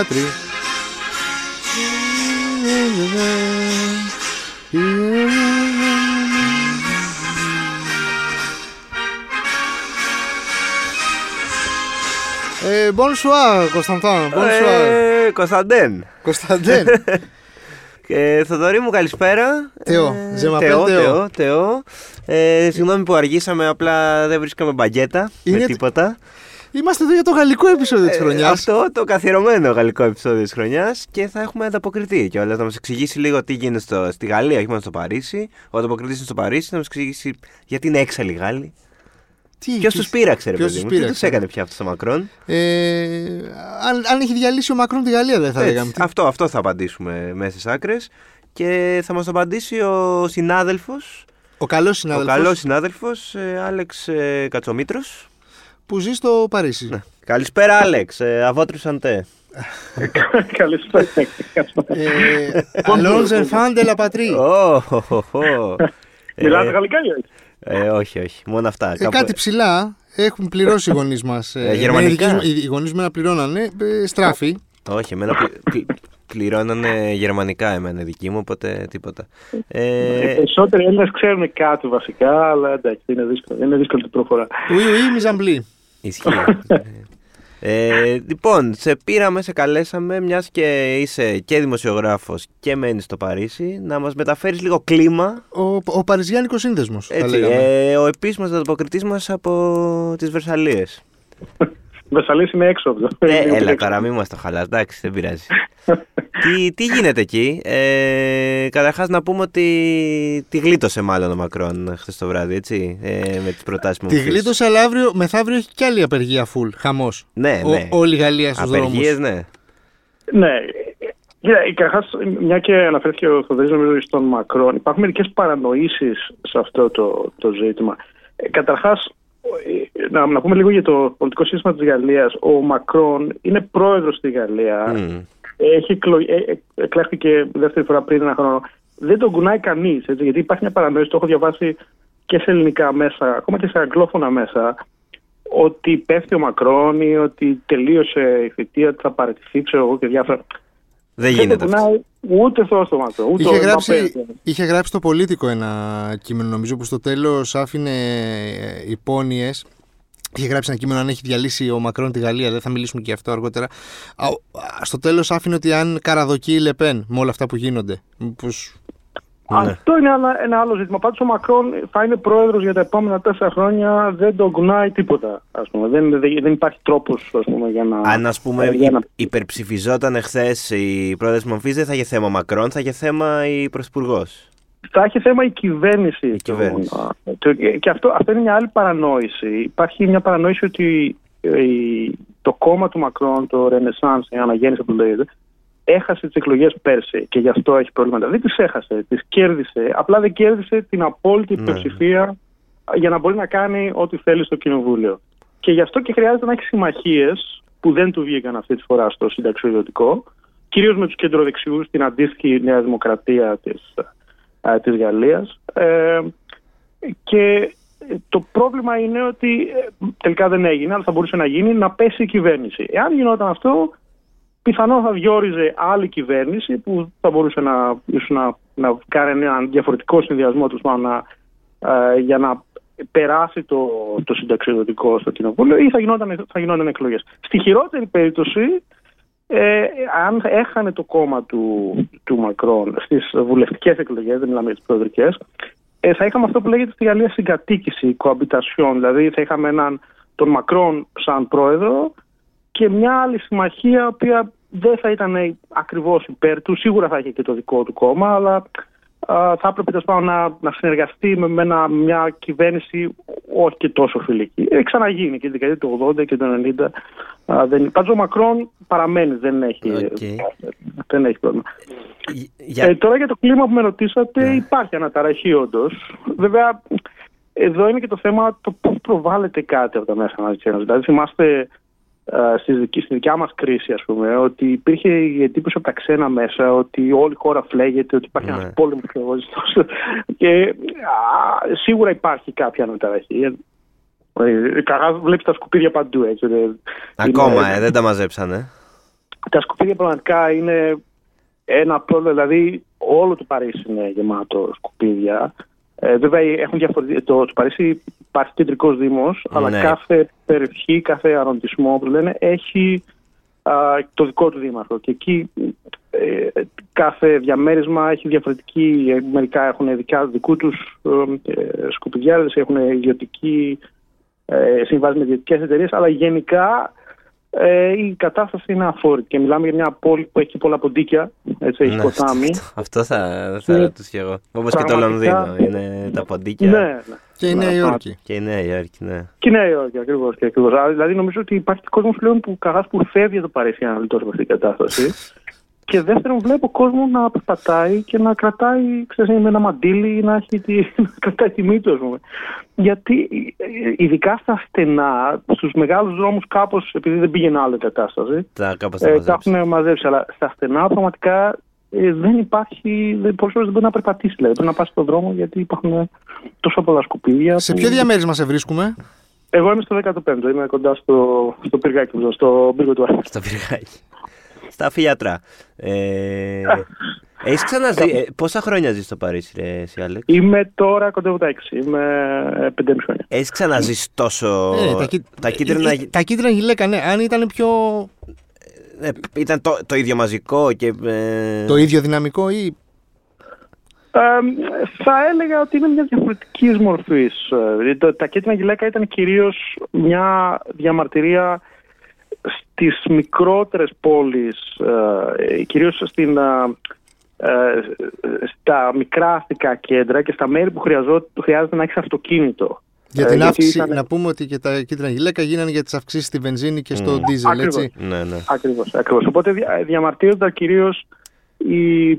Πάτρι. Ε, bonsoir, Κωνσταντάν. Bonsoir. Ε, Κωνσταντέν. Κωνσταντέν. Ε, Θοδωρή μου, καλησπέρα. Θεό. Ε, Ζεμαπέ, Θεό, Θεό. Θεό, Θεό. Ε, συγγνώμη που αργήσαμε, απλά δεν βρίσκαμε μπαγκέτα Είναι με τε- τίποτα. Είμαστε εδώ για το γαλλικό επεισόδιο της Ε, χρονιάς. αυτό το καθιερωμένο γαλλικό επεισόδιο της χρονιάς και θα έχουμε ανταποκριθεί κιόλας. Να μας εξηγήσει λίγο τι γίνεται στο, στη Γαλλία, όχι μόνο στο Παρίσι. Ο ανταποκριτής είναι στο Παρίσι, να μας εξηγήσει γιατί είναι έξαλλοι Γάλλοι. Τι, Ποιος ποιος- τους πείραξε, ρε ποιος παιδί τους μου. Τι πείραξε; του έκανε πια αυτό στο Μακρόν; Ε, αν, αν έχει διαλύσει ο Μακρόν τη Γαλλία δεν θα Έτσι, λέγαμε. Τι- αυτό, αυτό θα απαντήσουμε μέσα στις άκρες. Και θα μας το απαντήσει ο συνάδελφος, Ο καλός ο συνάδελφος καλός συνάδελφος, Άλεξ ε, Κατσομήτρος. Που ζει στο Παρίσι. Ναι. Καλησπέρα, Άλεξ. Ε, Αβότρι Σαντέ. Καλησπέρα. Ε, Allons enfants de la patrie. Ω, χω, χω, χω. Ε, Μιλάτε γαλλικά ή όχι; Ε, όχι, όχι. Μόνο αυτά. Ε, Κάπου- κάτι ψηλά έχουν πληρώσει οι γονείς μας. Ε, γερμανικά; Οι γονείς μου να πληρώνανε ε, στράφη. Όχι, εμένα πλη- πλη- πληρώνανε γερμανικά εμένα δική μου, οπότε τίποτα. Οι Ε, περισσότεροι Έλληνες ξέρουν κάτι βασικά, αλλά εντάξει, είναι δύσκολο, είναι δύσκολη την προφορά. Oui, oui, μιζαμπλή. Ισχύει. Ε, λοιπόν, σε πήραμε, σε καλέσαμε, μιας και είσαι και δημοσιογράφος και μένεις στο Παρίσι, να μας μεταφέρεις λίγο κλίμα. Ο, ο Παριζιάνικος σύνδεσμος. Θα Έτσι, λέγαμε. ε, ο επίσημος ανταποκριτής μας από τις Βερσαλίες. Βεσσαλή είναι έξω από το. Ε, Είναι έλα έξω. τώρα, μην μας το χαλάς, εντάξει, δεν πειράζει. τι, τι γίνεται εκεί; Ε, Καταρχάς να πούμε ότι τη γλίτωσε μάλλον ο Μακρόν χθες το βράδυ, έτσι, ε, με τις προτάσεις που μου Τη φύσης. γλίτωσε, αλλά αύριο, μεθαύριο έχει κι άλλη απεργία full. Χαμός. Ναι, ναι. Όλη η Γαλλία στους δρόμους. Απεργίες, ναι. Ναι. Κοίτα, καταρχάς, μια και αναφέρθηκε ο Θοδωρής, νομίζω στον Μακρόν, υπάρχουν μερικές παρανοήσεις σε αυτό το, το ζήτημα. Ε, Καταρχάς, να, να πούμε λίγο για το πολιτικό σύστημα της Γαλλίας. Ο Μακρόν είναι πρόεδρος στη Γαλλία. Μμ. Έχει εκλο- ε, ε, εκλέχθηκε δεύτερη φορά πριν ένα χρόνο. Δεν τον κουνάει κανείς. Γιατί υπάρχει μια παρανόηση, το έχω διαβάσει και σε ελληνικά μέσα, ακόμα και σε αγγλόφωνα μέσα, ότι πέφτει ο Μακρόν ή ότι τελείωσε η θητεία, ότι θα παραιτηθεί, ξέρω εγώ και διάφορα. Δεν Δεν γίνεται τον αυτό. κουνάει ούτε Θεό στο Μακρόν. Ούτε Είχε ο γράψει, Εμπαπέ. είχε γράψει το πολίτικο ένα κείμενο, νομίζω που στο τέλος άφηνε ε, υπόνοιες. Είχε γράψει ένα κείμενο αν έχει διαλύσει ο Μακρόν τη Γαλλία. Δεν θα μιλήσουμε και γι' αυτό αργότερα. Α, ο- α, Στο τέλος άφηνε ότι αν καραδοκεί η Λεπέν με όλα αυτά που γίνονται. Μήπως... Ναι. Αυτό είναι ένα, ένα άλλο ζήτημα. Πάντως ο Μακρόν θα είναι πρόεδρος για τα επόμενα τέσσερα χρόνια. Δεν τον κουνάει τίποτα. Ας πούμε. Δεν, δεν, δεν υπάρχει τρόπος για να. Αν ας πούμε ε, για να- υ- υπερψηφιζόταν εχθές η πρόεδρος Μομφή, δεν θα είχε θέμα ο Μακρόν, θα είχε θέμα η πρωθυπουργός. Θα έχει θέμα η κυβέρνηση. Η κυβέρνηση. Το- το- και αυτό, αυτό είναι μια άλλη παρανόηση. Υπάρχει μια παρανόηση ότι ε, η- το κόμμα του Μακρόν, το Renaissance, η αναγέννηση που λέγεται, έχασε τις εκλογές πέρσι και γι' αυτό έχει προβλήματα. Δεν τις έχασε, τις κέρδισε. Απλά δεν κέρδισε την απόλυτη Ναι. πλειοψηφία για να μπορεί να κάνει ό,τι θέλει στο κοινοβούλιο. Και γι' αυτό και χρειάζεται να έχει συμμαχίες που δεν του βγήκαν αυτή τη φορά στο συνταξιοδοτικό, κυρίως με τους κεντροδεξιούς, την αντίστοιχη Νέα Δημοκρατία της ε, της Γαλλίας. Ε, και το πρόβλημα είναι ότι ε, τελικά δεν έγινε, αλλά θα μπορούσε να γίνει, να πέσει η κυβέρνηση. Εάν γινόταν αυτό, πιθανόν θα διόριζε άλλη κυβέρνηση που θα μπορούσε να, ίσως να, να κάνει έναν διαφορετικό συνδυασμό τους πάνω να, ε, για να περάσει το, το συνταξιοδοτικό στο κοινοβούλιο ή θα γινόταν, θα γινόταν εκλογές. Στη χειρότερη περίπτωση, ε, αν έχανε το κόμμα του, του Μακρόν στις βουλευτικές εκλογές, δεν μιλάμε για τις προεδρικές, ε, θα είχαμε αυτό που λέγεται στη Γαλλία συγκατοίκηση, cohabitation, δηλαδή θα είχαμε έναν, τον Μακρόν σαν πρόεδρο και μια άλλη συμμαχία, η οποία δεν θα ήταν ακριβώς υπέρ του, σίγουρα θα είχε και το δικό του κόμμα, αλλά α, θα έπρεπε τέλος πάντων, να, να συνεργαστεί με, με ένα- μια κυβέρνηση όχι και τόσο φιλική. Έχει ξαναγίνει και τη δεκαετία του 80 και του 90. Α, δεν... Πάντως ο Μακρόν παραμένει, δεν έχει, Οκ. δεν έχει πρόβλημα. Για... Ε, τώρα για το κλίμα που με ρωτήσατε, Ναι. υπάρχει αναταραχή όντως. Βέβαια, εδώ είναι και το θέμα το πώς προβάλλεται κάτι από τα μέσα μαζικής ένωσης. Δηλαδή, θυμάστε ε, στη, δική, στη δικιά μας κρίση, ας πούμε, ότι υπήρχε η εντύπωση από τα ξένα μέσα ότι όλη η χώρα φλέγεται, ότι υπάρχει Ναι. ένα πόλεμος Και α, σίγουρα υπάρχει κάποια αναταραχή. Ε, Καλά, βλέπεις τα σκουπίδια παντού, έτσι. δεν- Ακόμα, είναι- ε, δεν τα μαζέψανε. τα σκουπίδια πραγματικά είναι ένα πρόβλημα. Δηλαδή, όλο το Παρίσι είναι γεμάτο σκουπίδια. Ε, βέβαια, έχουν διαφορετικά. Το, το Παρίσι υπάρχει κεντρικός Δήμος, αλλά Ναι. κάθε περιοχή, κάθε αρροντισμό, που λένε, έχει α, το δικό του δήμαρχο. Και εκεί ε, κάθε διαμέρισμα έχει διαφορετική. ε, Μερικά έχουν δικά, δικού τους ε, σκουπιδιάρες, έχουν ιδιωτική ε, συμβάσεις με ιδιωτικές εταιρείες, αλλά γενικά ε, η κατάσταση είναι αφόρητη. Και μιλάμε για μια πόλη που έχει πολλά ποντίκια, έτσι, έχει Ναι, ποτάμι. Αυτό θα, θα Ναι. ρωτήσω κι εγώ. Όπως και το Πραγματικά- Λονδίνο. Είναι τα ποντίκια. Ναι, ναι. Και η Νέα Ναι, Υόρκη. Και η Νέα Υόρκη, ναι. Και η Νέα Υόρκη, ακριβώς. Ακριβώς. Άρα, Δηλαδή, νομίζω ότι υπάρχει κόσμος πλέον που καθώς που φεύγει από το Παρίσι για να λυτώσει από αυτή την κατάσταση. Και δεύτερον, βλέπω κόσμο να περπατάει και να κρατάει ξέρεις, με ένα μαντίλι ή να, έχει τη, να κρατάει τη μύτη του, ας πούμε. Γιατί ε, ειδικά στα στενά, στους μεγάλους δρόμους, κάπως επειδή δεν πήγαινε άλλο η κατάσταση, Τα κάπως τα ε, τα μαζέψει. έχουν μαζέψει. Αλλά στα στενά πραγματικά ε, δεν υπάρχει. Δεν, πολλές φορές δεν μπορεί να περπατήσεις. Δηλαδή πρέπει να πας στον δρόμο γιατί υπάρχουν τόσο πολλά σκουπίδια. Σε που- ποιο διαμέρισμα σε βρίσκουμε, Εγώ είμαι στο 15ο, είμαι κοντά στο, στο πυργάκι μου, στο πύργο του Άρη. Στο πυργάκι. Στα φιλιατρά. Ε, έχεις ξαναζεί. ε, πόσα χρόνια ζεις στο Παρίσι, ρε, εσύ, Άλεξ; Είμαι τώρα κοντά τα 6, είμαι ε, 5,5 χρόνια. Έχεις ξαναζήσει τόσο. Ε, τα, κί- τα κίτρινα. ε, ε, τα κίτρινα γυλαίκα, ναι. Αν ήταν πιο. ε, ήταν το, το ίδιο μαζικό και. ε, το ίδιο δυναμικό ή. Ε, θα έλεγα ότι είναι μια διαφορετικής μορφής. Τα κίτρινα γυλαίκα ήταν κυρίως μια διαμαρτυρία στις μικρότερες πόλεις, ε, κυρίως στην, ε, ε, στα μικρά αστικά κέντρα και στα μέρη που χρειαζό- χρειάζεται να έχεις αυτοκίνητο. Για Ε, την γιατί αύξηση, ήταν- να πούμε ότι και τα κίτρινα γυλαίκα γίνανε για τις αυξήσεις στη βενζίνη και στο Μμ. ντίζελ, Ακριβώς. έτσι. Ναι, ναι. Ακριβώς, ακριβώς. Οπότε δια, διαμαρτύρονταν κυρίως οι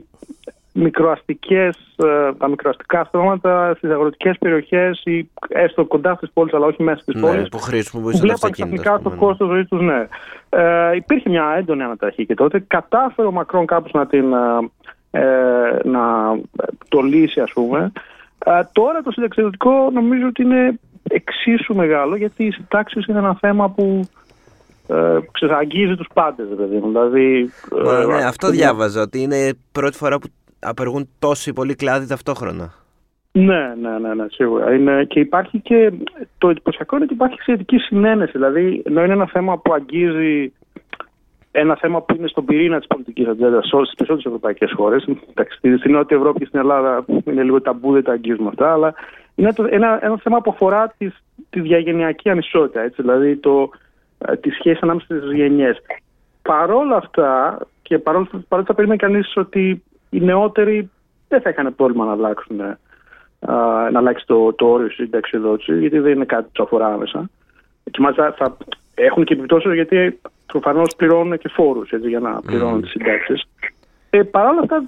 μικροαστικές, ε, τα μικροαστικά στρώματα στις αγροτικές περιοχές ή έστω κοντά στις πόλεις αλλά όχι μέσα στις ναι πόλεις που που χρησιμοποιούσαν το βλέπαν αυτοκίνητο. ξαφνικά ας το πούμε, ναι. κόστος ζωής τους, ναι. Ε, υπήρχε μια έντονη αναταραχή και τότε κατάφερε ο Μακρόν κάπως να την ε, ε, να το λύσει ας πούμε. Ε, τώρα το συνταξιδοτικό νομίζω ότι είναι εξίσου μεγάλο γιατί οι συντάξεις είναι ένα θέμα που ε, ξέρεις, αγγίζει τους πάντες ρε παιδί μου. Δηλαδή, Μα, ε, ναι, αυτό διάβαζα. Ότι είναι πρώτη φορά που απεργούν τόσοι πολλοί κλάδοι ταυτόχρονα. Ναι, ναι, ναι, ναι, σίγουρα. Είναι, και υπάρχει και το εντυπωσιακό είναι ότι υπάρχει σχετική συνένεση. Δηλαδή, ενώ είναι ένα θέμα που αγγίζει ένα θέμα που είναι στον πυρήνα της πολιτικής ατζέντα στι περισσότερε ευρωπαϊκές χώρες. Στην Νότια Ευρώπη και στην Ελλάδα είναι λίγο ταμπού, δεν τα αγγίζουμε αυτά. Αλλά είναι το, ένα, ένα θέμα που αφορά τη, τη διαγενειακή ανισότητα. Έτσι, δηλαδή το, ε, τη σχέση ανάμεσα στις γενιές. Παρόλα αυτά, και παρόλα παρόλα αυτά, περίμενε κανείς ότι οι νεότεροι δεν θα είχαν πρόβλημα να αλλάξουν ε, α, να αλλάξει το, το όριο συνταξιοδότηση, γιατί δεν είναι κάτι που του αφορά άμεσα. Και μάλιστα θα έχουν και επιπτώσεις γιατί προφανώς πληρώνουν και φόρους για να πληρώνουν Mm. τις συντάξεις. Ε, Παρ' όλα αυτά,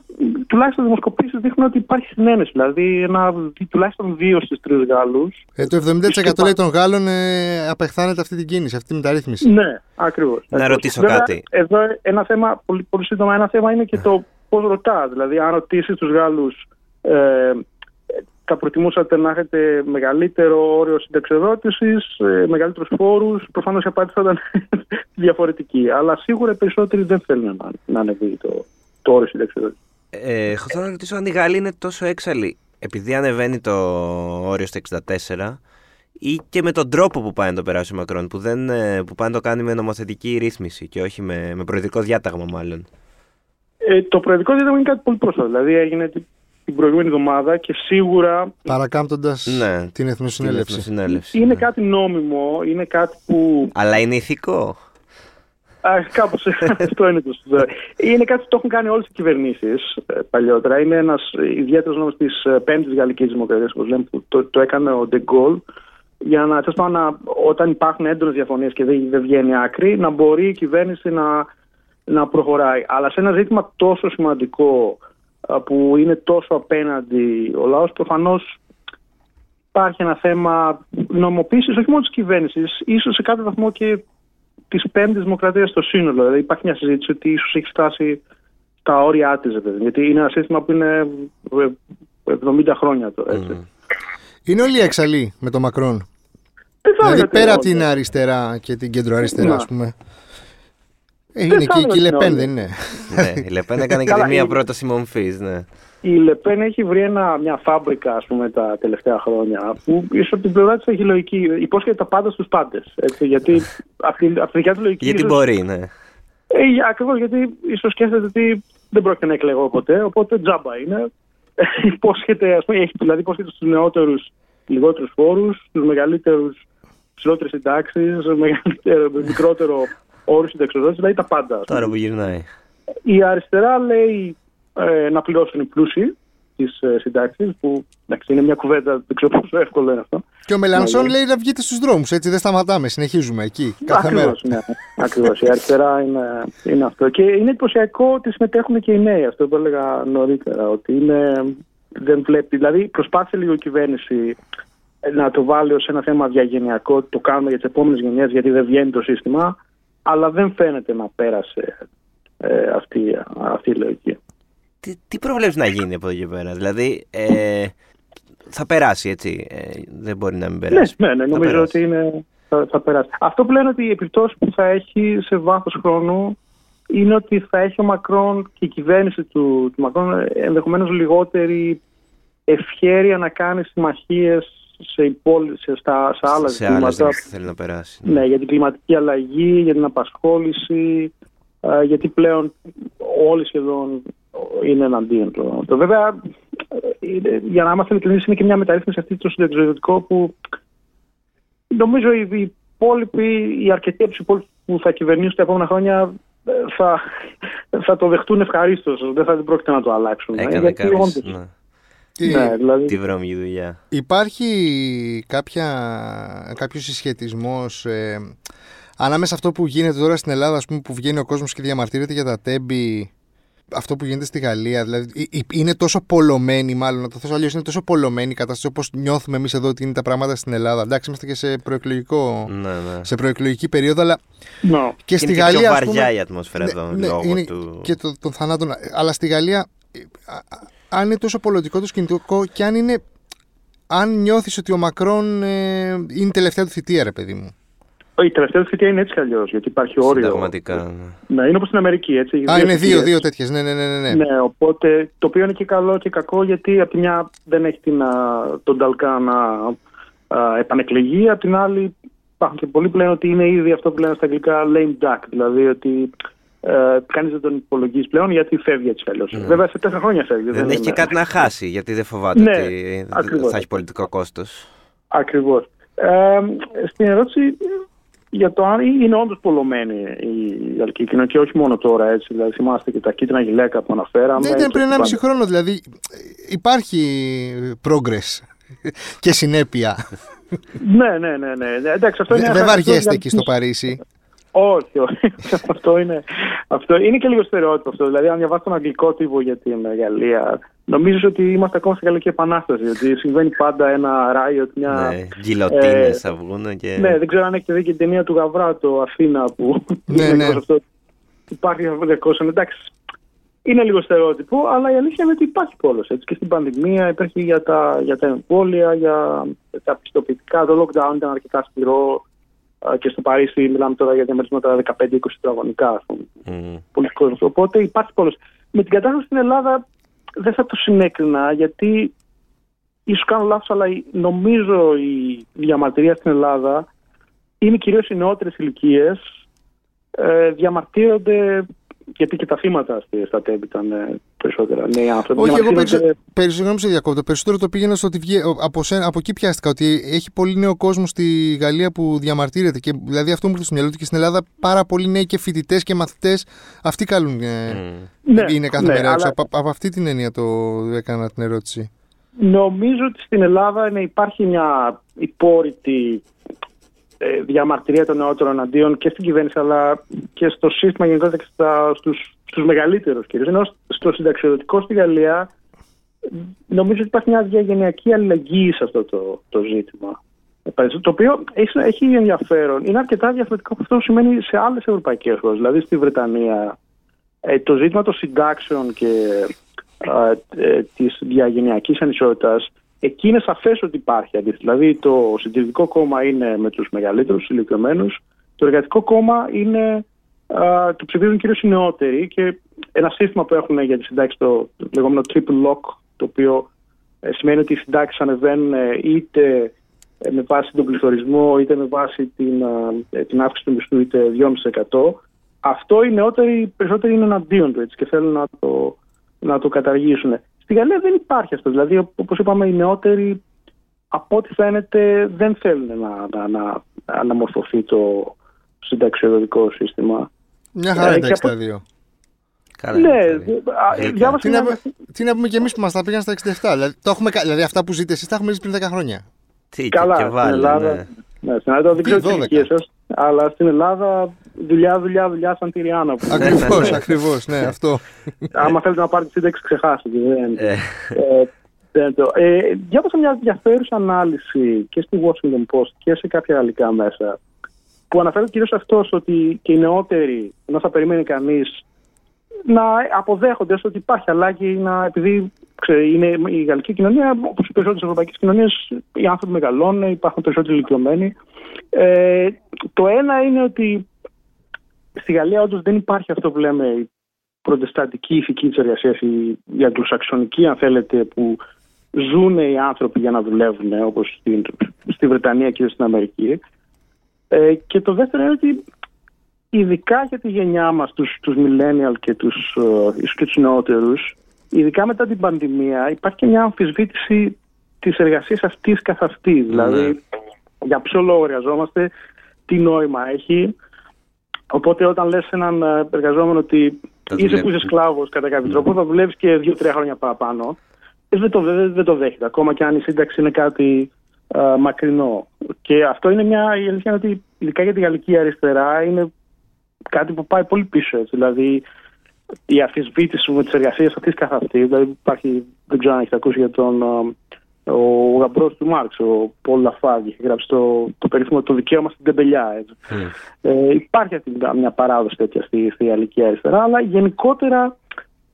τουλάχιστον οι δημοσκοπήσεις δείχνουν ότι υπάρχει συνένεση. Δηλαδή, ένα, τουλάχιστον δύο στις τρεις Γάλλους. Ε, το 70% λέει των Γάλλων ε, απεχθάνεται αυτή την κίνηση, αυτή τη μεταρρύθμιση. Ναι, ακριβώς. Να ρωτήσω κάτι. Εδώ ένα θέμα, πολύ, πολύ σύντομα, ένα θέμα είναι και το πώς ρωτάς. Δηλαδή, αν ρωτήσεις τους Γάλλους, ε, θα προτιμούσατε να έχετε μεγαλύτερο όριο συνταξιοδότησης, ε, μεγαλύτερους φόρους. Προφανώς η απάντηση θα ήταν διαφορετική. Αλλά σίγουρα οι περισσότεροι δεν θέλουν να, να ανεβεί το, το όριο συνταξιοδότησης. Ε, έχω θέλω να ρωτήσω αν οι Γάλλοι είναι τόσο έξαλλοι επειδή ανεβαίνει το όριο στο 64 ή και με τον τρόπο που πάει να το περάσει ο Μακρόν που, δεν, ε, που πάει να το κάνει με νομοθετική ρύθμιση και όχι με, με προεδρικό διάταγμα μάλλον. Ε, το προεδρικό διάταγμα είναι κάτι πολύ πρόσφατο. Δηλαδή έγινε την, την προηγούμενη εβδομάδα και σίγουρα Παρακάμπτοντας Ναι. την Εθνοσυνέλευση. Στην Εθνοσυνέλευση, είναι ναι. κάτι νόμιμο, είναι κάτι που Αλλά είναι ηθικό. Α, Κάπως αυτό είναι το σωστό. Είναι κάτι που το έχουν κάνει όλες οι κυβερνήσεις παλιότερα. Είναι ένας ιδιαίτερος νόμος της Πέμπτης Γαλλικής Δημοκρατίας, όπως λέμε, που το, το έκανε ο Ντεγκόλ, για να, τέλος πάντων, να όταν υπάρχουν έντονες διαφωνίες και δεν, δεν βγαίνει άκρη, να μπορεί η κυβέρνηση να, να προχωράει. Αλλά σε ένα ζήτημα τόσο σημαντικό α, που είναι τόσο απέναντι ο λαός, προφανώς υπάρχει ένα θέμα νομοποίησης όχι μόνο της κυβέρνησης, ίσως σε κάποιο βαθμό και της Πέμπτης Δημοκρατίας στο σύνολο. Δηλαδή υπάρχει μια συζήτηση ότι ίσως έχει φτάσει στα όρια της, γιατί είναι ένα σύστημα που είναι ε, 70 χρόνια τώρα. Έτσι. Μμ. Είναι όλοι εξαλεί με τον Μακρόν. Δεν θα Δηλαδή έλεγα πέρα ότι από την είναι. αριστερά και την κεντροαριστερά, Ναι. ας πούμε. Ε, είναι και, και η Λεπέν, δεν είναι. ναι, η Λεπέν έκανε και μία πρόταση μομφή. Ναι. Η Λεπέν έχει βρει ένα, μια φάμπρικα ας πούμε, τα τελευταία χρόνια που ίσως από την πλευρά της έχει λογική. Υπόσχεται τα πάντα στους πάντες. Γιατί από τη, από τη δικιά του λογική. Γιατί ίσως, μπορεί, ναι. Ε, Ακριβώς γιατί ίσως σκέφτεται ότι δεν πρόκειται να εκλεγώ ποτέ, οπότε τζάμπα είναι. υπόσχεται, ας πούμε, έχει δηλαδή υπόσχεται στους νεότερους λιγότερους φόρους, στους μεγαλύτερους ψηλότερες συντάξεις, μικρότερο όρους συνταξιοδότησης, δηλαδή τα πάντα. Τώρα που γυρνάει. Η αριστερά λέει ε, να πληρώσουν οι πλούσιοι τις ε, συντάξεις, που εντάξει, είναι μια κουβέντα, δεν ξέρω πόσο εύκολο είναι αυτό. Και ο Μελανσόν λέει να βγείτε στους δρόμους, έτσι δεν σταματάμε, συνεχίζουμε εκεί. Κάθε ακριβώς, μέρα. Ναι, ακριβώς. Η αριστερά είναι, είναι αυτό. Και είναι εντυπωσιακό ότι συμμετέχουν και οι νέοι, αυτό που έλεγα νωρίτερα, ότι είναι, δεν βλέπει. Δηλαδή, προσπάθησε λίγο η κυβέρνηση να το βάλει ως ένα θέμα διαγενειακό, το κάνουμε για τις επόμενες γενιές, γιατί δεν βγαίνει το σύστημα, αλλά δεν φαίνεται να πέρασε ε, αυτή, αυτή η λογική. Τι, τι προβλέψεις να γίνει από εδώ και πέρα, δηλαδή ε, θα περάσει έτσι, ε, δεν μπορεί να μην Ναι, περάσει. ναι, ναι νομίζω περάσει. ότι είναι, θα, θα περάσει. Αυτό που λένε ότι η επιπτώση που θα έχει σε βάθος χρόνου είναι ότι θα έχει ο Μακρόν και η κυβέρνηση του, του Μακρόν ενδεχομένως λιγότερη ευχέρεια να κάνει συμμαχίες σε, υπόλοι, σε, στα, σε άλλα σε άλλες ζητήματα. δεν θέλει να περάσει. Ναι, για την κλιματική αλλαγή, για την απασχόληση, ε, γιατί πλέον όλοι σχεδόν είναι εναντίον του. Το βέβαια, ε, είναι- για να είμαστε ειλικρινείς, είναι και μια μεταρρύθμιση αυτή το συνταξιδοτικό που νομίζω οι οι υπόλοιποι, οι αρκετοί από τους υπόλοιπους που θα κυβερνήσουν τα επόμενα χρόνια ε, θα, θα το δεχτούν ευχαρίστως, δεν θα δεν πρόκειται να το αλλάξουν. ε, Έκανε γιατί κάποιος, όντως- ναι, Και ναι, δηλαδή, τη βρώμικη δουλειά. Υπάρχει κάποια, κάποιος συσχετισμός ε, ανάμεσα σε αυτό που γίνεται τώρα στην Ελλάδα, ας πούμε, που βγαίνει ο κόσμος και διαμαρτύρεται για τα τέμπη, αυτό που γίνεται στη Γαλλία, δηλαδή ε, ε, είναι τόσο πολλωμένη, μάλλον να το θέσω αλλιώς, είναι τόσο πολλωμένη η κατάσταση όπως νιώθουμε εμείς εδώ ότι είναι τα πράγματα στην Ελλάδα. Εντάξει, είμαστε και σε, προεκλογικό, Ναι, ναι. σε προεκλογική περίοδο, αλλά ναι. και στη είναι Γαλλία. και πιο ας πούμε, βαριά η ατμόσφαιρα εδώ ναι, λόγω είναι του... και το, των θανάτων. Αλλά στη Γαλλία, ε, α- α- αν είναι τόσο πολιτικό το σκηνικό και αν είναι. Αν νιώθεις ότι ο Μακρόν ε, είναι η τελευταία του θητεία, ρε παιδί μου. Η τελευταία του θητεία είναι έτσι κι αλλιώς, γιατί υπάρχει όριο. Συνταγματικά. ναι. Ναι, είναι όπως στην Αμερική, έτσι. Α, είναι δύο, θητείες. δύο τέτοιες. Ναι, ναι, ναι. ναι, ναι. Ναι, οπότε το οποίο είναι και καλό και κακό γιατί από τη μια δεν έχει την, α, τον Ταλκά να α, επανεκλεγεί, από την άλλη υπάρχουν και πολλοί που λένε ότι είναι ήδη αυτό που λένε στα αγγλικά lame duck, δηλαδή ότι ε, κανείς δεν τον υπολογίζει πλέον γιατί φεύγει έτσι κι αλλιώς. Βέβαια σε τέσσερα χρόνια φεύγει. Δεν έχει είναι- και κάτι να χάσει, γιατί δεν φοβάται Ναι, ότι ακριβώς. θα έχει πολιτικό κόστος. Ακριβώς. Ε, στην ερώτηση για το αν είναι όντως πολλωμένη η γαλλική κοινωνία και όχι μόνο τώρα έτσι. Δηλαδή, θυμάστε και τα κίτρινα γυλαίκα που αναφέραμε. Δεν ήταν και πριν τα 1,5 πάντα. χρόνο, δηλαδή ε, υπάρχει progress και συνέπεια. Ναι, ναι, ναι, ναι. ναι. Εντάξει, αυτό είναι Δεν δεν ένα βαριέστε χαρακτηριστικό εκεί στο Παρίσι. Όχι, όχι. αυτό, είναι, αυτό είναι και λίγο στερεότυπο αυτό. Δηλαδή, αν διαβάσει τον αγγλικό τύπο για την Γαλλία, νομίζω ότι είμαστε ακόμα στη Γαλλική Επανάσταση. Γιατί συμβαίνει πάντα ένα riot, μια. Ναι, γκυλοτίνες ε, θα βγουν και... Ναι, δεν ξέρω αν έχετε δει και την ταινία του Γαβρά, το Αθήνα, που. Ναι, είναι ναι. ακριβώς αυτό. Υπάρχει αυτό το κόσμο. Εντάξει, είναι λίγο στερεότυπο, αλλά η αλήθεια είναι ότι υπάρχει πόλος. Έτσι. Και στην πανδημία υπάρχει για τα, για τα εμβόλια, για τα πιστοποιητικά. Το lockdown ήταν αρκετά σκληρό. Α, Και στο Παρίσι μιλάμε τώρα για διαμερίσματα 15-20 τετραγωνικά, ας πούμε. Μμ. Πολλοί κόσμος. Οπότε υπάρχει πόλος. Με την κατάσταση στην Ελλάδα δεν θα το συνέκρινα, γιατί ίσως κάνω λάθος, αλλά η- νομίζω η διαμαρτυρία στην Ελλάδα είναι κυρίως οι νεότερες ηλικίες. Ε, διαμαρτύρονται, γιατί και τα θύματα στη- στα τέμπη ήταν ε, περισσότερα νέοι άνθρωποι. Όχι, εγώ Διαμαρτύρονται- περισσότερο, περισσότερο σε διακόπτω. Περισσότερο το πήγαινα στο ότι βγε, από, σένα, από εκεί πιάστηκα. Ότι έχει πολύ νέο κόσμο στη Γαλλία που διαμαρτύρεται. Και, δηλαδή αυτό μου έρθει στο μυαλό ότι και στην Ελλάδα πάρα πολλοί νέοι και φοιτητές και μαθητές. Αυτοί καλούν. ε, Μμ. Ναι, είναι κάθε ναι, μέρα έξω. αλλά- Από, από αυτή την έννοια το έκανα την ερώτηση. Νομίζω ότι στην Ελλάδα ναι, υπάρχει μια υπόρρητη ε, διαμαρτυρία των νεότερων αντίον και στην κυβέρνηση αλλά και στο σύστημα γενικότερα και στα, στους, στους μεγαλύτερους κυρίως. Ενώ στο συνταξιοδοτικό στη Γαλλία νομίζω ότι υπάρχει μια διαγενειακή αλληλεγγύη σε αυτό το, το ζήτημα. Το οποίο έχει, έχει ενδιαφέρον. Είναι αρκετά διαφορετικό από αυτό που σημαίνει σε άλλες ευρωπαϊκές χώρες. Δηλαδή στη Βρετανία ε, το ζήτημα των συντάξεων και ε, ε, της διαγενειακής ανισότητας εκεί είναι σαφές ότι υπάρχει αντίθεση. Δηλαδή το συντηρητικό κόμμα είναι με τους μεγαλύτερους ηλικιωμένους, το εργατικό κόμμα είναι α, το ψηφίζουν κυρίως οι νεότεροι και ένα σύστημα που έχουν για τη συντάξη, το λεγόμενο triple lock, το οποίο ε, σημαίνει ότι οι συντάξεις ανεβαίνουν ε, είτε ε, με βάση τον πληθωρισμό, είτε με βάση την, την αύξηση του μισθού, είτε 2,5%. Αυτό οι νεότεροι περισσότεροι είναι εναντίον του έτσι, και θέλουν να το, να το καταργήσουν. Στη Γαλλία δεν υπάρχει αυτό. Δηλαδή, όπως είπαμε, οι νεότεροι από ό,τι φαίνεται δεν θέλουν να, να, να αναμορφωθεί το συνταξιοδοτικό σύστημα. Μια χαρά είναι τα 62. Καλά, ναι, διάβασα. Τι, να, τι να πούμε και εμείς που μας τα πήγαν στα 67. Δηλαδή, το έχουμε, δηλαδή αυτά που ζείτε εσείς τα έχουμε ζήσει πριν 10 χρόνια. Τι, Καλά, και, και βάλε, στην Ελλάδα. Ναι. Ναι, στην Ελλάδα δεν ξέρω τι ηλικίε σας, αλλά στην Ελλάδα δουλειά, δουλειά, δουλειά σαν τη Ριάννα. Ακριβώς, ακριβώς, ναι, αυτό. Άμα θέλετε να πάρετε σύνταξη, ξεχάσετε. Δεν. Ε. Ε, ε, διάβασα μια ενδιαφέρουσα ανάλυση και στη Washington Post και σε κάποια γαλλικά μέσα που αναφέρεται κυρίως αυτός ότι και οι νεότεροι, ενώ θα περιμένει κανείς να αποδέχονται ότι υπάρχει ανάγκη να, επειδή ξέρει, είναι η γαλλική κοινωνία, όπως οι περισσότερες ευρωπαϊκές κοινωνίες, οι άνθρωποι μεγαλώνουν, υπάρχουν περισσότεροι ηλικιωμένοι. Ε, το ένα είναι ότι στη Γαλλία όντως δεν υπάρχει αυτό που λέμε η προτεστατική ηθική της εργασίας, η, η αγγλοσαξονική, αν θέλετε, που ζουν οι άνθρωποι για να δουλεύουν, όπως στη Βρετανία και στην Αμερική. Ε, και το δεύτερο είναι ότι ειδικά για τη γενιά μας, τους, τους millennial και τους, uh, και τους νεότερους, ειδικά μετά την πανδημία υπάρχει και μια αμφισβήτηση της εργασίας αυτής καθ' αυτή. Ναι. Δηλαδή, για ποιο λόγο εργαζόμαστε, τι νόημα έχει. Οπότε όταν λες έναν ε, εργαζόμενο ότι είσαι που είσαι σκλάβος κατά κάποιο ναι. τρόπο, θα δουλεύει και δύο-τρία χρόνια παραπάνω. Ε, δεν το, δεν, δεν το δέχεται. Ακόμα και αν η σύνταξη είναι κάτι uh, μακρινό. Και αυτό είναι μια. Η αλήθεια είναι ότι ειδικά για τη γαλλική αριστερά είναι κάτι που πάει πολύ πίσω. Έτσι. Δηλαδή η αφισβήτηση με τι εργασίε αυτής καθ' αυτή. Δηλαδή υπάρχει, δεν ξέρω αν έχετε ακούσει για τον ο γαμπρός του Μάρξ, ο Πολ Λαφάγ, είχε γράψει το, το περίφημο το δικαίωμα στην τεμπελιά. Έτσι. Mm. Ε, υπάρχει αυτή μια παράδοση τέτοια στη, στη γαλλική αριστερά, αλλά γενικότερα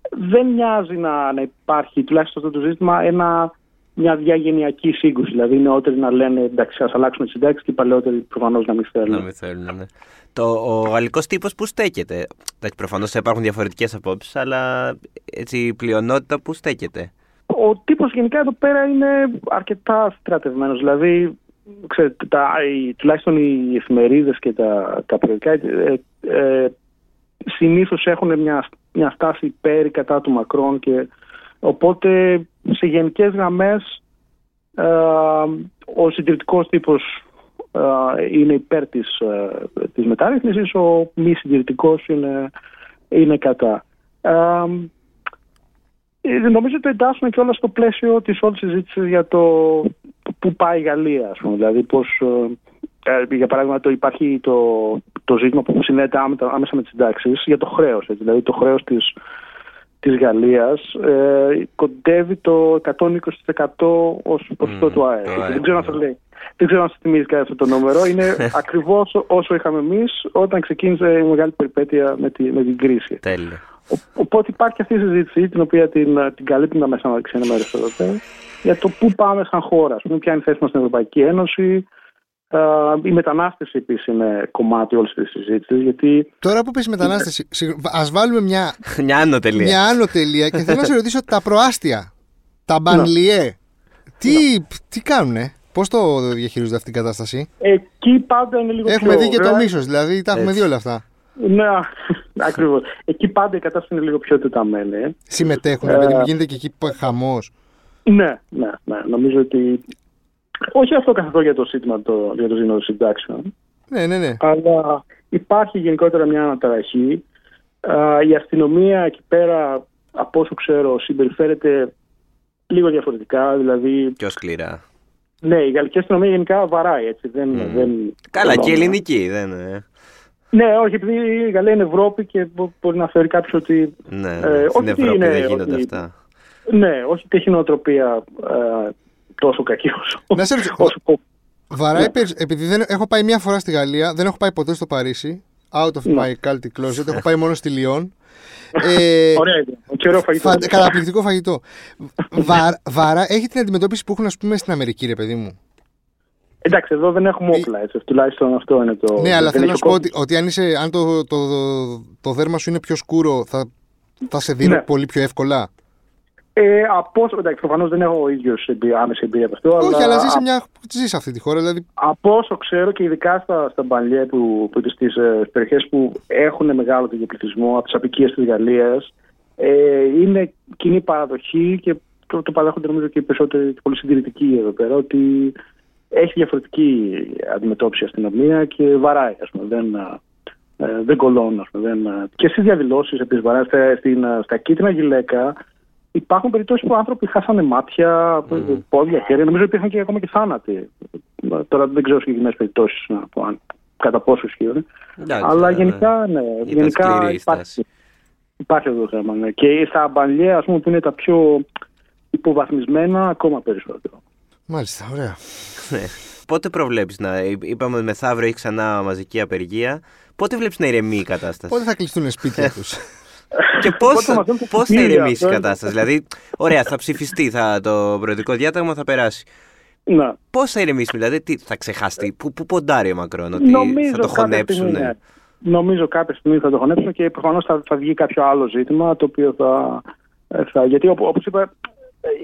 δεν μοιάζει να, να υπάρχει, τουλάχιστον αυτό το ζήτημα, ένα μια διαγενειακή σύγκρουση. Δηλαδή οι νεότεροι να λένε εντάξει, ας αλλάξουμε τις συντάξεις και οι παλαιότεροι προφανώς να μην θέλουν. Να μην θέλουν, ναι. Το, ο γαλλικός τύπος που στέκεται. Προφανώς υπάρχουν διαφορετικές απόψεις, αλλά έτσι, η πλειονότητα που στέκεται. Ο τύπος γενικά εδώ πέρα είναι αρκετά στρατευμένος. Δηλαδή, ξέρετε, τα, οι, τουλάχιστον οι εφημερίδες και τα, τα περιοδικά ε, ε, συνήθως έχουν μια, μια στάση υπέρ κατά του Μακρόν και οπότε σε γενικές γραμμές ε, ο συντηρητικός τύπος ε, είναι υπέρ της, ε, της μεταρρύθμισης, ο μη συντηρητικός είναι, είναι κατά. Νομίζω ότι το εντάσσουμε και όλα στο πλαίσιο της όλης συζήτησης για το που πάει η Γαλλία, ας πούμε. Δηλαδή πώς, για παράδειγμα το υπάρχει το, το ζήτημα που συνέται άμεσα με τις συντάξεις για το χρέος, έτσι, δηλαδή το χρέος της της Γαλλίας ε, κοντεύει το 120% ως ποσοστό mm, του ΑΕΠ. Δεν ξέρω αν σας λέει. Δεν ξέρω αν σας θυμίζει κάτι αυτό το νούμερο. Είναι ακριβώς όσο είχαμε εμείς όταν ξεκίνησε η μεγάλη περιπέτεια με, τη, με την κρίση. Τέλεια. Οπότε υπάρχει αυτή η συζήτηση, την οποία την, την καλύπτουν τα μέσα ενημέρωση εδώ για το πού πάμε σαν χώρα. Ποια είναι η θέση μας στην Ευρωπαϊκή Ένωση, η μετανάστευση επίσης είναι κομμάτι όλης της συζήτησης. Γιατί... Τώρα που πεις μετανάστευση, ας βάλουμε μια, μια άνω τελεία. Μια άνω τελεία και θέλω να σε ρωτήσω τα προάστια, τα μπανλιέ. Τι, τι κάνουνε, Πώς το διαχειρίζονται αυτή την κατάσταση, Εκεί πάντα είναι λίγο Έχουμε δει και το μίσος, δηλαδή τα έχουμε δει όλα αυτά. Ναι, ακριβώς. Εκεί πάντα η κατάσταση είναι λίγο πιο τεταμένη. Συμμετέχουν, ε, γίνεται και εκεί χαμός. Ναι, ναι, ναι. Νομίζω ότι όχι αυτό καθ' αυτό για το σύντημα το, για το σύνολο συντάξεων. Ναι, ναι, ναι. Αλλά υπάρχει γενικότερα μια αναταραχή. η αστυνομία εκεί πέρα, από όσο ξέρω, συμπεριφέρεται λίγο διαφορετικά. Δηλαδή... Πιο σκληρά. Ναι, η γαλλική αστυνομία γενικά βαράει έτσι. Δεν, mm. δεν... Καλά, και η ελληνική δεν είναι. Ναι, όχι, επειδή η Γαλλία είναι Ευρώπη και μπορεί να θεωρεί κάποιος ότι. Ναι, ε, στην Ευρώπη είναι, δεν γίνονται ότι, αυτά. Ναι, όχι ότι έχει νοοτροπία ε, τόσο κακή όσο. Να σε ρωτήσω. Βαράει, ναι. επειδή δεν, έχω πάει μία φορά στη Γαλλία, δεν έχω πάει ποτέ στο Παρίσι. Out of ναι. my culty closet. έχω πάει μόνο στη Λιόν. Ε, Ωραία ιδέα. φαγητό. καταπληκτικό φαγητό. Βα, βαρά, έχει την αντιμετώπιση που έχουν ας πούμε στην Αμερική, ρε παιδί μου. Εντάξει, εδώ δεν έχουμε όπλα, έτσι. Τουλάχιστον αυτό είναι το. Ναι, αλλά δεν θέλω έχει να σου πω ο ότι, ότι αν, είσαι, αν το, το, το, το δέρμα σου είναι πιο σκούρο, θα, θα σε δίνει Ναι. πολύ πιο εύκολα; Ε, από όσο, εντάξει, προφανώς δεν έχω ο ίδιος άμεση εμπειρία από αυτό. Όχι, αλλά ζεις σε, α- μια, ζεις σε αυτή τη χώρα. Δηλαδή, Από όσο ξέρω και ειδικά στα, στα μπαλιέ που, που στις ε, περιοχές που έχουν μεγάλο τέτοιο πληθυσμό, από τις απικίες της Γαλλίας, ε, είναι κοινή παραδοχή και το, το παραδέχονται νομίζω και οι περισσότεροι και πολύ συντηρητικοί εδώ πέρα, ότι έχει διαφορετική αντιμετώπιση η αστυνομία και βαράει, ας πούμε, δεν, ε, δεν κολώνουν, ας πούμε, δεν, ε, και στις διαδηλώσεις επίσης βαράει, στα, στην, ε, στα κίτρινα γυλαίκα, Υπάρχουν περιπτώσεις που άνθρωποι χάσανε μάτια, πόδια, χέρια. Νομίζω υπήρχαν και ακόμα και θάνατοι. Τώρα δεν ξέρω συγκεκριμένες περιπτώσεις να πω αν κατά πόσο ισχύουν. Εντάξει, Αλλά ε, γενικά, ναι, ήταν γενικά σκληρή η υπάρχει, στάση. υπάρχει αυτό το θέμα. Ναι. Και στα μπαλιέ, ας πούμε, που είναι τα πιο υποβαθμισμένα, ακόμα περισσότερο. Μάλιστα, ωραία. Ναι. Πότε προβλέπει να. Είπαμε μεθαύριο έχει ξανά μαζική απεργία. Πότε βλέπεις να ηρεμεί η κατάσταση; Πότε θα κλειστούν σπίτια τους; Και πώς Πότε μας δίνουν τα πώς θα κτίρια, ηρεμήσει η αυτό είναι. κατάσταση; Δηλαδή, ωραία, θα ψηφιστεί, θα, το προεδρικό διάταγμα θα περάσει. Ναι. Πώς θα ηρεμήσει, δηλαδή, τι θα ξεχαστεί, πού, πού ποντάρει ο Μακρόν, ότι Νομίζω θα το κάποια χωνέψουν. στιγμή, ναι. Νομίζω κάποια στιγμή θα το χωνέψουν και προφανώς θα, θα βγει κάποιο άλλο ζήτημα το οποίο θα. ε, θα γιατί όπως είπα, ε,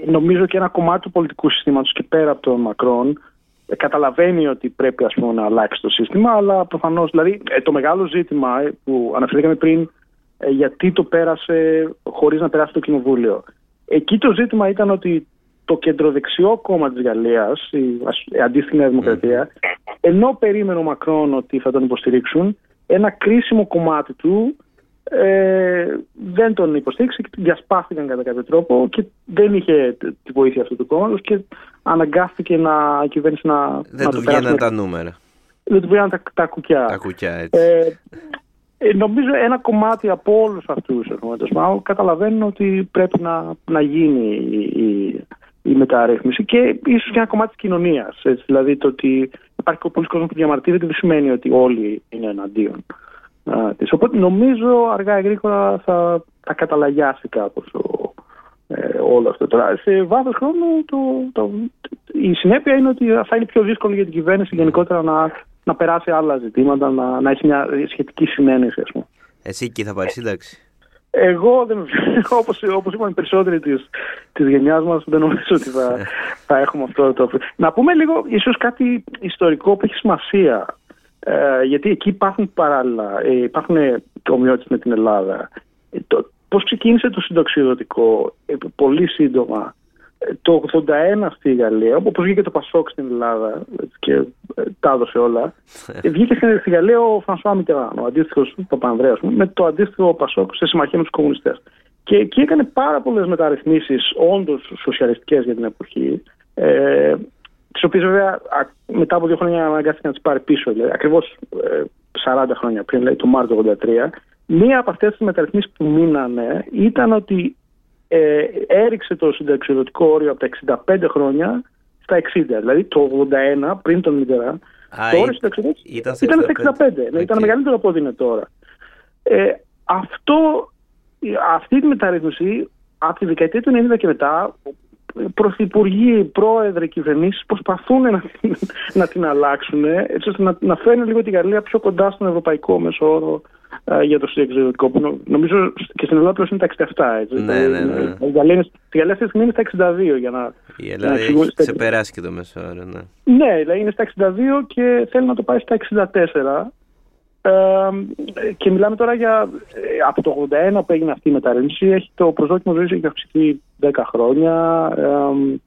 νομίζω και ένα κομμάτι του πολιτικού συστήματος και πέρα από τον Μακρόν ε, καταλαβαίνει ότι πρέπει ας πούμε, να αλλάξει το σύστημα, αλλά προφανώς δηλαδή ε, το μεγάλο ζήτημα ε, που αναφερθήκαμε πριν, ε, γιατί το πέρασε χωρίς να περάσει το κοινοβούλιο. Εκεί το ζήτημα ήταν ότι το κεντροδεξιό κόμμα της Γαλλίας, η, ας- η αντίστοιχη Νέα Δημοκρατία, ενώ περίμενε ο Μακρόν ότι θα τον υποστηρίξουν, ένα κρίσιμο κομμάτι του ε, δεν τον υποστήριξε και διασπάθηκαν κατά κάποιο τρόπο και δεν είχε τε- τη βοήθεια αυτού του κόμματος και αναγκάστηκε να, η κυβέρνηση να, Δεν να του το βγαίναν περάσει τα με- νούμερα, Δεν του βγαίναν τα, τα κουκιά. τα κουκιά έτσι. Ε, ε, νομίζω ένα κομμάτι από όλους αυτούς του καταλαβαίνουν ότι πρέπει να, να γίνει η, η, η μεταρρύθμιση και ίσως και ένα κομμάτι της κοινωνίας. Δηλαδή το ότι υπάρχει πολλοί κόσμος που διαμαρτύρεται δεν σημαίνει ότι όλοι είναι εναντίον α, της. Οπότε νομίζω αργά ή γρήγορα θα, θα καταλαγιάσει κάπω ε, όλο αυτό. Τώρα, σε βάθος χρόνου το, το, η συνέπεια είναι ότι θα είναι πιο δύσκολο για την κυβέρνηση γενικότερα να, να περάσει άλλα ζητήματα, να, να έχει μια σχετική συνένεση, ας πούμε. Εσύ εκεί θα πάρεις σύνταξη; Εγώ, δεν, όπως, όπως είπαν οι περισσότεροι της, της γενιάς μας, δεν νομίζω ότι θα, θα έχουμε αυτό το... Να πούμε λίγο ίσως κάτι ιστορικό που έχει σημασία. Ε, γιατί εκεί υπάρχουν παράλληλα, ε, υπάρχουν ομοιότητες με την Ελλάδα. Ε, το, πώς ξεκίνησε το συνταξιοδοτικό ε, πολύ σύντομα; Ε, το 81 στη Γαλλία, όπως βγήκε το Πασόκ στην Ελλάδα έτσι, και ε, τα έδωσε όλα, ε, βγήκε στην- στη Γαλλία ο Φρανσουά Μιτεράν, ο αντίστοιχος Παπανδρέας, ας πούμε, με το αντίστοιχο Πασόκ σε συμμαχία με τους κομμουνιστές. Και εκεί έκανε πάρα πολλές μεταρρυθμίσεις όντως σοσιαλιστικές για την εποχή, ε, τις οποίες βέβαια α, μετά από δύο χρόνια αναγκάστηκε να τις πάρει πίσω, δηλαδή, ακριβώς ε, 40 χρόνια πριν, δηλαδή το Μάρτιο του 1983. Μία από αυτές τις μεταρρυθμίσεις που μείνανε ήταν ότι ε, έριξε το συνταξιοδοτικό όριο από τα 65 χρόνια στα 60. Δηλαδή το 81 πριν τον Μιτεράν, Α, το ή- όριο συνταξιοδότησης ήταν στα ήταν στα 65. 65. Ναι, ήταν Οκ. μεγαλύτερο από ό,τι είναι τώρα. Ε, αυτό, αυτή τη μεταρρύθμιση από τη δεκαετία του 90 και μετά πρωθυπουργοί, πρόεδροι, κυβερνήσεις προσπαθούν να, την- να την αλλάξουν έτσι ώστε να, να φέρουν λίγο τη Γαλλία πιο κοντά στον ευρωπαϊκό μέσο όρο ε, για το συνταξιδοτικό. Που νο- νομίζω και στην Ελλάδα πλέον είναι τα 67. Έτσι. Ναι, ναι, ναι. Η Γαλλία, είναι- στη Γαλλία αυτή τη στιγμή είναι στα 62 για να. Η Ελλάδα να εξηγούμε έχει στα- ξεπεράσει και το μέσο όρο, ναι. ναι, δηλαδή είναι στα 62 και θέλει να το πάει στα 64. Ε, και μιλάμε τώρα για ε, από το 81 που έγινε αυτή η μεταρρύθμιση. Έχει το προσδόκιμο ζωής έχει αυξηθεί 10 χρόνια. Ε,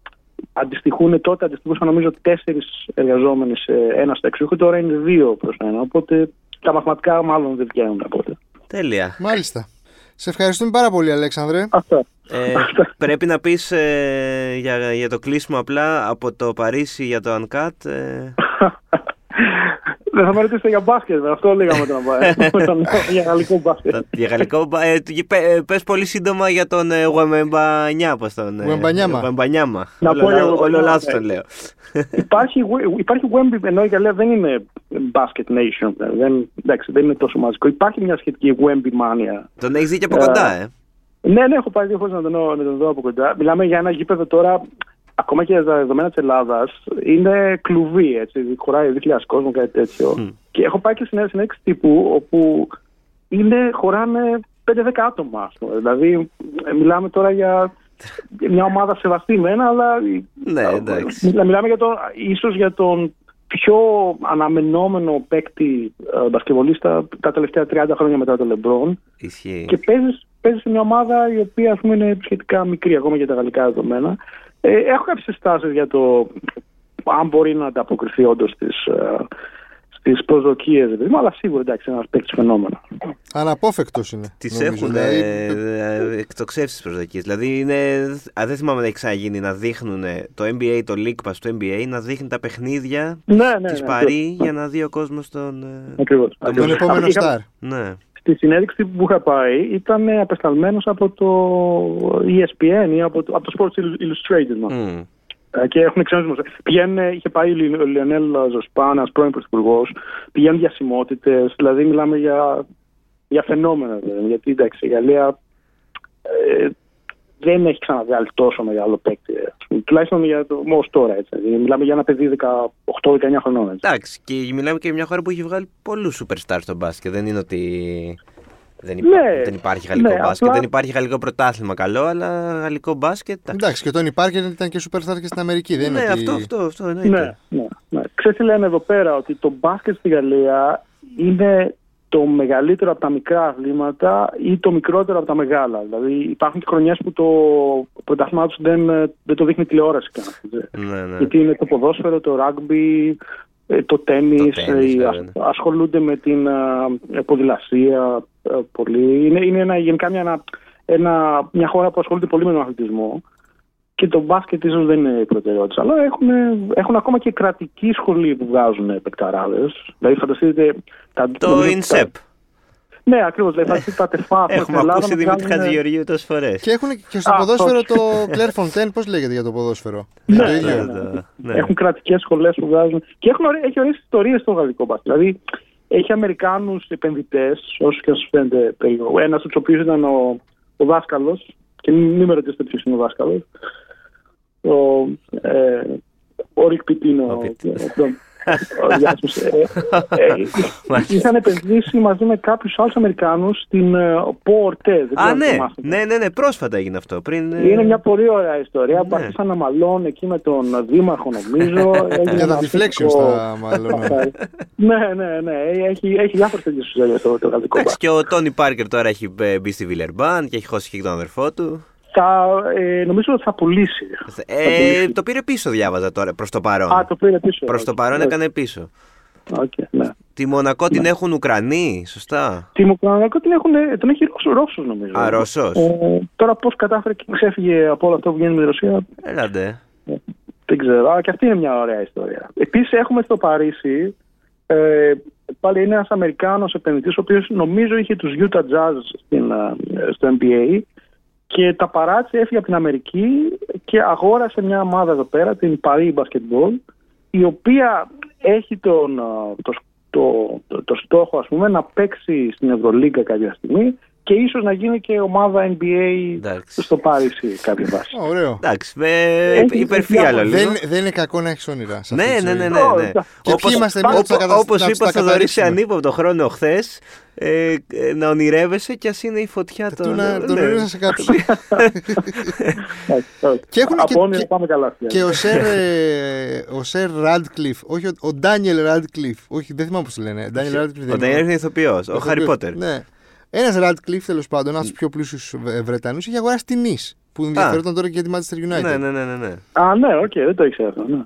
αντιστοιχούν τότε, αντιστοιχούσαν νομίζω τέσσερις εργαζόμενοι σε ένα στεξιούχο, τώρα είναι δύο προς ένα. Οπότε τα μαθηματικά μάλλον δεν βγαίνουν από τότε. Τέλεια. Μάλιστα. Σε ευχαριστούμε πάρα πολύ, Αλέξανδρε. Αυτά. Ε, πρέπει να πεις ε, για, για το κλείσιμο απλά από το Παρίσι για το Uncut. Ε, Δεν θα με ρωτήσετε για μπάσκετ, αυτό λέγαμε όταν πάει. για γαλλικό μπάσκετ. τα- για γαλλικό. μπα- Ε, τι- πε- ε, πες πολύ σύντομα για τον ε, Γουεμπανιά, πώς τον. ε, Γουεμπανιάμα. Γουεμπανιάμα. Να Όλο πω για λά- Όλο Γουεμπανιάμα, λάθος ναι. τον λέω. υπάρχει, υπάρχει Wembley, ενώ η Γαλλία δεν είναι basket nation, δεν, εντάξει, δεν είναι τόσο μαζικό. Υπάρχει μια σχετική Wembley mania. Τον έχεις δει και από κοντά, ε; Ναι, ναι, έχω πάει δύο φορές να, τον δω- να τον δω από κοντά. Μιλάμε για ένα γήπεδο τώρα ακόμα και τα δεδομένα της Ελλάδας είναι κλουβί, έτσι. Χωράει 2.000 κόσμο, κάτι τέτοιο. Μμ. Και έχω πάει και στην συνέντευξη τύπου όπου είναι, χωράνε 5-10 άτομα, ας πούμε. Δηλαδή, ε, μιλάμε τώρα για μια ομάδα σεβαστή μένα, αλλά Ναι, εντάξει. Μιλά- Μιλάμε για τον, ίσως για τον πιο αναμενόμενο παίκτη ε, μπασκευολίστα τα τελευταία 30 χρόνια μετά τον Λεμπρόν Ισχύει. και παίζει, παίζεις σε μια ομάδα η οποία ας πούμε, είναι σχετικά μικρή ακόμα για τα γαλλικά δεδομένα. Ε, έχω κάποιες συστάσεις για το αν μπορεί να ανταποκριθεί όντως στις, ε, στις προσδοκίες, δηλαδή, αλλά σίγουρα εντάξει, ένας παίκτης φαινόμενο. Αναπόφευκτο είναι. Τις νομίζω. έχουν Δηλαδή, ε, εκτοξεύσεις τις προσδοκίες. Δηλαδή, είναι, α, δεν θυμάμαι να έχει ξαναγίνει να δείχνουν το NBA, το League Pass του NBA, να δείχνει τα παιχνίδια Ναι, ναι, της ναι, Παρή για να δει ο κόσμος τον. ε, Ακριβώς. τον ακριβώς. επόμενο Είχα- στάρ. Ναι. Στη συνέντευξη που είχα πάει ήταν απεσταλμένος από το ESPN ή από το, από το Sports Illustrated. μάλλον. Μμ. Ε, Και έχουν ξένους δημοσιογράφους. Πηγαίνουν, είχε πάει ο Λι- ο Λιονέλ Ζωσπά, ένας πρώην πρωθυπουργός, πηγαίνουν διασημότητες, δηλαδή μιλάμε για, για φαινόμενα. δηλαδή, γιατί εντάξει, η Γαλλία ε, δεν έχει ξαναβγάλει τόσο μεγάλο παίκτη. ε, ας πούμε, τουλάχιστον για το ως τώρα. Έτσι, δηλαδή, μιλάμε για ένα παιδί 18-19 χρονών. Έτσι. Εντάξει, και μιλάμε και για μια χώρα που έχει βγάλει πολλούς superstars στο μπάσκετ. Δεν είναι ότι. Δεν, υπά- Ναι, δεν υπάρχει γαλλικό ναι, μπάσκετ, απλά- δεν υπάρχει γαλλικό πρωτάθλημα καλό, αλλά γαλλικό μπάσκετ. εντάξει. Εντάξει, και ο Τόνι Πάρκερ ήταν και superstar και στην Αμερική. Δεν ναι, είναι ότι... αυτό, αυτό, αυτό εννοείται. Ναι, ναι, ναι. Ξέρεις τι λένε εδώ πέρα, ότι το μπάσκετ στη Γαλλία είναι το μεγαλύτερο από τα μικρά αθλήματα ή το μικρότερο από τα μεγάλα. Δηλαδή υπάρχουν και χρονιές που το πρωτάθλημά τους δεν, ε, δεν το δείχνει τηλεόραση καν. Ναι, ναι. Γιατί είναι το ποδόσφαιρο, το ράγμπι, ε, το τέννις, Το τέννις, ε, βέβαια, ασ- ναι. ασχολούνται με την ε, ποδηλασία ε, πολύ. Είναι, είναι ένα, γενικά μια, ένα, ένα, μια χώρα που ασχολείται πολύ με τον αθλητισμό. Και το μπάσκετ ίσως δεν είναι η προτεραιότητα. Αλλά έχουν, έχουν ακόμα και κρατική σχολή που βγάζουν παικταράδες. Δηλαδή φανταστείτε... Τα, Το νομίζω INSEP. τα- Ναι, ακριβώς. Δηλαδή φανταστείτε τα τεφά. ας πούμε, Έχουμε στην Ελλάδα ακούσει να Δημήτρη βγάζουν- Χατζηγεωργίου τόσες φορές. Και έχουν και στο Α, ποδόσφαιρο όχι. το Claire Fontaine, πώς λέγεται για το ποδόσφαιρο; Ναι, το ναι, ίδιο. ναι. Ναι. Έχουν κρατικές σχολές που βγάζουν. Και έχουν, ωραί- έχει ωραίες ιστορίες στο γαλλικό μπάσκετ. Δηλαδή, έχει Αμερικάνους επενδυτές, όσο και να σα φαίνεται περίεργο. Ένας τους οποίους ήταν ο, ο δάσκαλο, και μην με ρωτήσετε ποιο είναι ο δάσκαλο. Ο, ε, ο Ρικ Πιτίνο. Ο ο- Πιτ. ο- ο- γεια σας. Ε, ε, Μάλιστα. Είχαν επενδύσει μαζί με κάποιους άλλους Αμερικάνους στην Πο Ορτέ. Α, ναι. ναι, ναι, ναι, πρόσφατα έγινε αυτό. Πριν, ε, Είναι μια πολύ ωραία ιστορία που Ναι. άρχισαν να μαλώνουν εκεί με τον Δήμαρχο, νομίζω. Έγινε Για τα ένα deflections θετικό- τα μάλλον. ναι, ναι, ναι. Έχει, έχει διάφορες τέτοιες ιστορίες το, το γαλλικό Εντάξει, μπάσκετ. και ο Τόνι Πάρκερ τώρα έχει ε, μπει στη Βιλερμπάν και έχει χώσει και τον αδερφό του. Θα, ε, νομίζω ότι θα πουλήσει. Ε, το πήρε πίσω, διάβαζα τώρα, προς το παρόν. Α, το πήρε πίσω. Προς το παρόν Ναι. έκανε πίσω. Οκ, ναι. Τη Μονακό την έχουν Ουκρανοί, σωστά; Τη Μονακό την έχουν, τον έχει Ρώσο, Ρώσος νομίζω. Α, Ρώσος. Ε, τώρα πώς κατάφερε και ξέφυγε από όλο αυτό που γίνεται με τη Ρωσία, Έλα ντε. δεν ξέρω. Αλλά και αυτή είναι μια ωραία ιστορία. Επίσης έχουμε στο Παρίσι, ε, πάλι είναι ένας Αμερικάνος επενδυτής, ο οποίος νομίζω είχε τους Utah Jazz στην, ε, στο NBA και τα παράτησε, έφυγε από την Αμερική και αγόρασε μια ομάδα εδώ πέρα, την Paris Basketball, η οποία έχει τον, ε, το, το, το, το στόχο ας πούμε, να παίξει στην Ευρωλίγκα κάποια στιγμή και ίσως να γίνει και ομάδα NBA Εντάξει. στο Παρίσι κάποια βάση. Α, Ωραίο. Εντάξει, με Έχει υπερφύαλο διάφορα- λίγο. Δεν, δεν είναι κακό να έχεις όνειρα. σε Ναι, αυτή τη ναι, ζωή. ναι, ναι, Ω, ναι. και ποιοι είμαστε εμείς να τους τα κατα- Όπως να τους είπα τα θα δωρήσει καταδείξουμε. ανύποπτο χρόνο χθες, ε, ε, να ονειρεύεσαι κι ας είναι η φωτιά Του των. να τον ναι. ονείρεσα σε κάποιους. Εντάξει, όχι. Και έχουν Από και- όνειρα και- πάμε καλά. Και ο Σερ, ε, ο Σερ Ράντκλιφ, όχι ο- ο Ντάνιελ Ράντκλιφ, όχι δεν θυμάμαι πώς το λένε. Ντάνιελ Ράντκλιφ Ο Ντανιέλ είναι ηθοποιός, ο Χάρι Πότερ. Ναι. Ένας Ράντκλιφ τέλος πάντων, ένας από του πιο πλούσιου Βρετανούς, είχε αγοράσει την Nice. Που ενδιαφερόταν τώρα και για τη Manchester United. Ναι, ναι, ναι, ναι, ναι. Α, ναι, οκ, δεν το ήξερα αυτό. Ναι.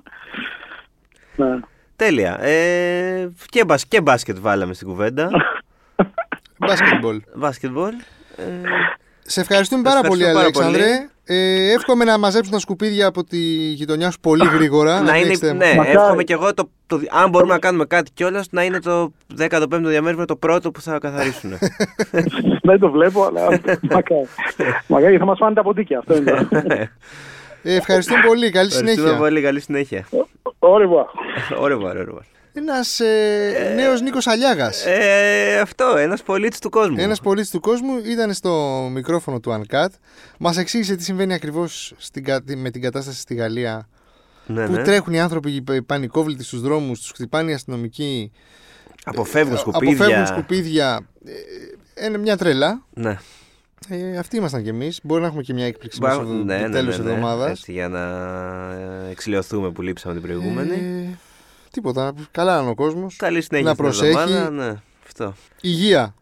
Ναι. Τέλεια. Ε, και, μπασ, και μπάσκετ βάλαμε στην κουβέντα. Basketball. Μπάσκετμπολ. Ε, Σε ευχαριστούμε Σας πάρα πολύ, ευχαριστούμε πάρα Αλέξανδρε. Ε, εύχομαι να μαζέψουν τα σκουπίδια από τη γειτονιά σου πολύ γρήγορα. να είναι, τρέξετε- ναι, Μακάρι. εύχομαι και εγώ, το, το, αν μπορούμε να κάνουμε κάτι κιόλα, να είναι το 15ο διαμέρισμα το πρώτο που θα καθαρίσουν. Δεν το βλέπω, αλλά μακάρι. Μακάρι θα μα φάνε τα ποντίκια. Αυτό είναι. Ε, ευχαριστούμε πολύ. Καλή Ευχαριστούμε συνέχεια. πολύ, καλή συνέχεια. Ωραία. Ωραία, ωραία, ωραία. Ένας ε, νέος Νίκος Αλιάγας. Ε, αυτό, ένας πολίτης του κόσμου. Ένας πολίτης του κόσμου ήταν στο μικρόφωνο του Uncut. Μας εξήγησε τι συμβαίνει ακριβώς με την κατάσταση στη Γαλλία. ναι, Που ναι. τρέχουν οι άνθρωποι οι πανικόβλητοι στους δρόμους, τους χτυπάνε οι αστυνομικοί. Αποφεύγουν ε, σκουπίδια. Αποφεύγουν σκουπίδια. Ε, είναι μια τρέλα. Ναι. Ε, αυτοί ήμασταν κι εμείς. Μπορεί να έχουμε και μια έκπληξη Μπα- μέσα ναι, ναι, τέλο ναι, ναι. εβδομάδας. Έτσι, για να ε, εξηλαιωθούμε που λείψαμε την προηγούμενη. Ε, τίποτα. Καλά είναι ο κόσμος. Καλή συνέχεια να στην προσέχει. εβδομάδα. Ναι, αυτό. Υγεία.